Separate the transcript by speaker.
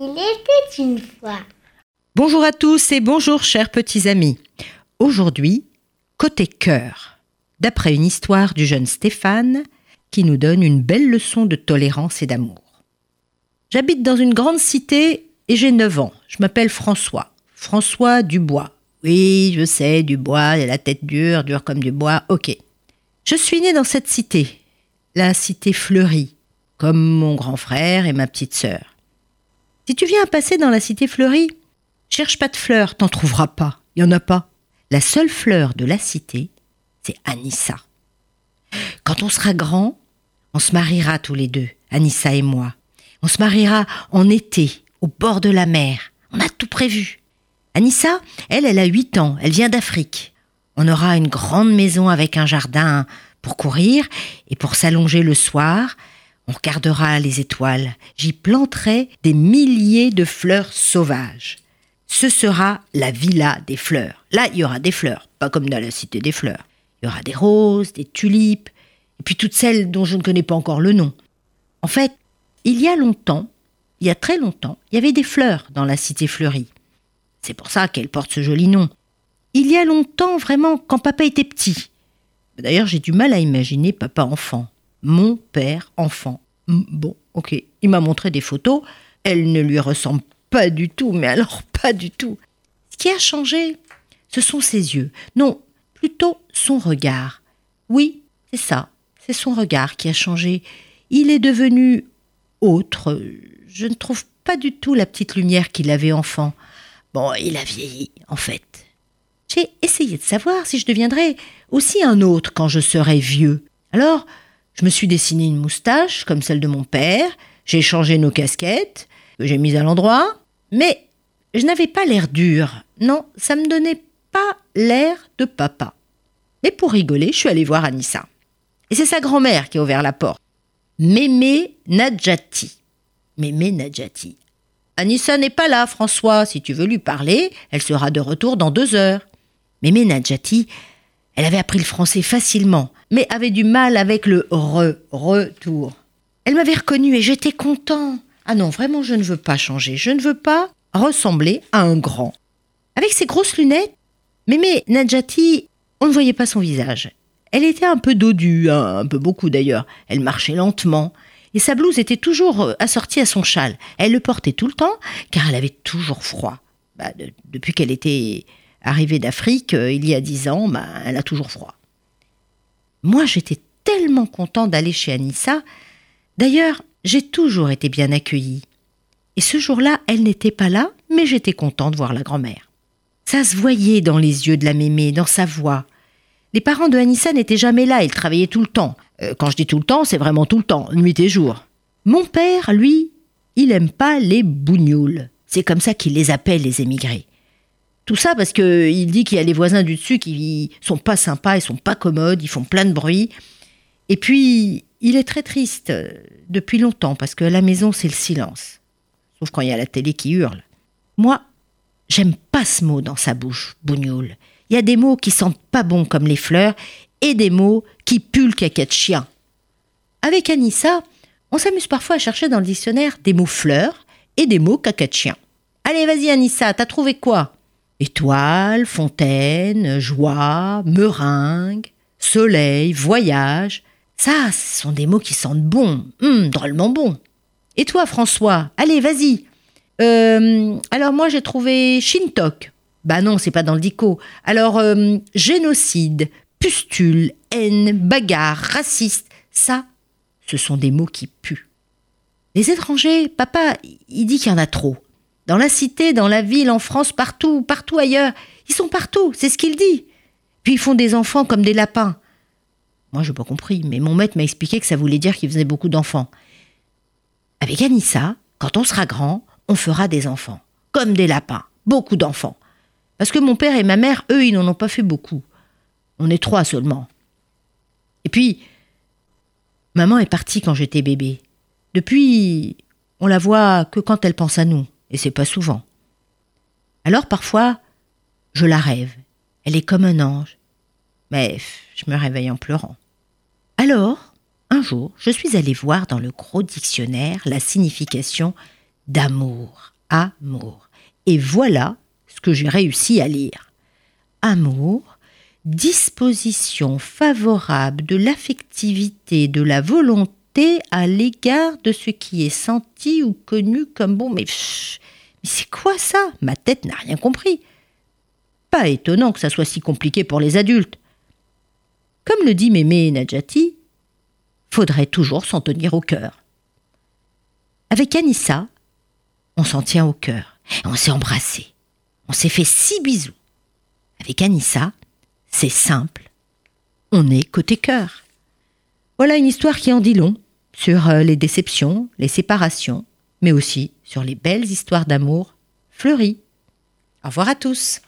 Speaker 1: Il était une fois.
Speaker 2: Bonjour à tous et bonjour chers petits amis. Aujourd'hui, côté cœur, d'après une histoire du jeune Stéphane qui nous donne une belle leçon de tolérance et d'amour. J'habite dans une grande cité et j'ai 9 ans. Je m'appelle François. François Dubois. Oui, je sais, Dubois, il a la tête dure, dure comme du bois, ok. Je suis né dans cette cité, la cité fleurie, comme mon grand frère et ma petite sœur. Si tu viens passer dans la cité fleurie, cherche pas de fleurs, t'en trouveras pas, il y en a pas. La seule fleur de la cité, c'est Anissa. Quand on sera grand, on se mariera tous les deux, Anissa et moi. On se mariera en été, au bord de la mer. On a tout prévu. Anissa, elle, elle a 8 ans, elle vient d'Afrique. On aura une grande maison avec un jardin pour courir et pour s'allonger le soir. On regardera les étoiles. J'y planterai des milliers de fleurs sauvages. Ce sera la villa des fleurs. Là, il y aura des fleurs, pas comme dans la cité des fleurs. Il y aura des roses, des tulipes, et puis toutes celles dont je ne connais pas encore le nom. En fait, il y a longtemps, il y a très longtemps, il y avait des fleurs dans la cité fleurie. C'est pour ça qu'elle porte ce joli nom. Il y a longtemps, vraiment, quand papa était petit. D'ailleurs, j'ai du mal à imaginer papa enfant. Mon père enfant. Bon, ok, il m'a montré des photos. Elle ne lui ressemble pas du tout, mais alors pas du tout. Ce qui a changé, ce sont ses yeux. Non, plutôt son regard. Oui, c'est ça, c'est son regard qui a changé. Il est devenu autre. Je ne trouve pas du tout la petite lumière qu'il avait enfant. Bon, il a vieilli, en fait. J'ai essayé de savoir si je deviendrais aussi un autre quand je serai vieux. Alors, je me suis dessiné une moustache comme celle de mon père, j'ai changé nos casquettes, que j'ai mises à l'endroit, mais je n'avais pas l'air dur. Non, ça me donnait pas l'air de papa. Mais pour rigoler, je suis allée voir Anissa. Et c'est sa grand-mère qui a ouvert la porte. Mémé Nadjati. Mémé Nadjati. Anissa n'est pas là, François. Si tu veux lui parler, elle sera de retour dans deux heures. Mémé Nadjati, elle avait appris le français facilement, mais avait du mal avec le re, retour. Elle m'avait reconnu et j'étais content. Ah non, vraiment, je ne veux pas changer. Je ne veux pas ressembler à un grand. Avec ses grosses lunettes, Mémé Nadjati, on ne voyait pas son visage. Elle était un peu dodue, un peu beaucoup d'ailleurs. Elle marchait lentement et sa blouse était toujours euh, assortie à son châle. Elle le portait tout le temps, car elle avait toujours froid. Bah, depuis qu'elle était arrivée d'Afrique, euh, il y a dix ans, bah, elle a toujours froid. Moi, j'étais tellement content d'aller chez Anissa. D'ailleurs, j'ai toujours été bien accueillie. Et ce jour-là, elle n'était pas là, mais j'étais content de voir la grand-mère. Ça se voyait dans les yeux de la mémé, dans sa voix. Les parents de Anissa n'étaient jamais là, ils travaillaient tout le temps. Euh, quand je dis tout le temps, c'est vraiment tout le temps, nuit et jour. Mon père, lui, il aime pas les bougnoules. C'est comme ça qu'il les appelle, les émigrés. Tout ça parce qu'il dit qu'il y a les voisins du dessus qui sont pas sympas, ils sont pas commodes, ils font plein de bruit. Et puis, il est très triste euh, depuis longtemps parce que la maison, c'est le silence. Sauf quand il y a la télé qui hurle. Moi, j'aime pas ce mot dans sa bouche, bougnoule. Il y a des mots qui sentent pas bon comme les fleurs et des mots qui puent le caca de chien. Avec Anissa, on s'amuse parfois à chercher dans le dictionnaire des mots fleurs et des mots caca de chien. Allez, vas-y Anissa, t'as trouvé quoi? Étoile, fontaine, joie, meringue, soleil, voyage. Ça, ce sont des mots qui sentent bon, hum, drôlement bon. Et toi, François? Allez, vas-y. Euh, alors moi, j'ai trouvé Shintok. Bah non, c'est pas dans le dico. Alors, euh, génocide, pustule, haine, bagarre, raciste, ça, ce sont des mots qui puent. Les étrangers, papa, il dit qu'il y en a trop. Dans la cité, dans la ville, en France, partout, partout ailleurs. Ils sont partout, c'est ce qu'il dit. Puis ils font des enfants comme des lapins. Moi, je n'ai pas compris, mais mon maître m'a expliqué que ça voulait dire qu'il faisait beaucoup d'enfants. Avec Anissa, quand on sera grand, on fera des enfants. Comme des lapins. Beaucoup d'enfants. Parce que mon père et ma mère, eux, ils n'en ont pas fait beaucoup. On est trois seulement. Et puis, maman est partie quand j'étais bébé. Depuis, on la voit que quand elle pense à nous, et c'est pas souvent. Alors parfois, je la rêve. Elle est comme un ange. Mais je me réveille en pleurant. Alors, un jour, je suis allée voir dans le gros dictionnaire la signification d'amour, amour. Et voilà ce que j'ai réussi à lire. Amour, disposition favorable de l'affectivité, de la volonté à l'égard de ce qui est senti ou connu comme bon. Mais, c'est quoi ça? Ma tête n'a rien compris. Pas étonnant que ça soit si compliqué pour les adultes. Comme le dit Mémé Nadjati, faudrait toujours s'en tenir au cœur. Avec Anissa, on s'en tient au cœur. On s'est embrassé. On s'est fait six bisous. Avec Anissa, c'est simple. On est côté cœur. Voilà une histoire qui en dit long sur euh, les déceptions, les séparations, mais aussi sur les belles histoires d'amour fleuries. Au revoir à tous.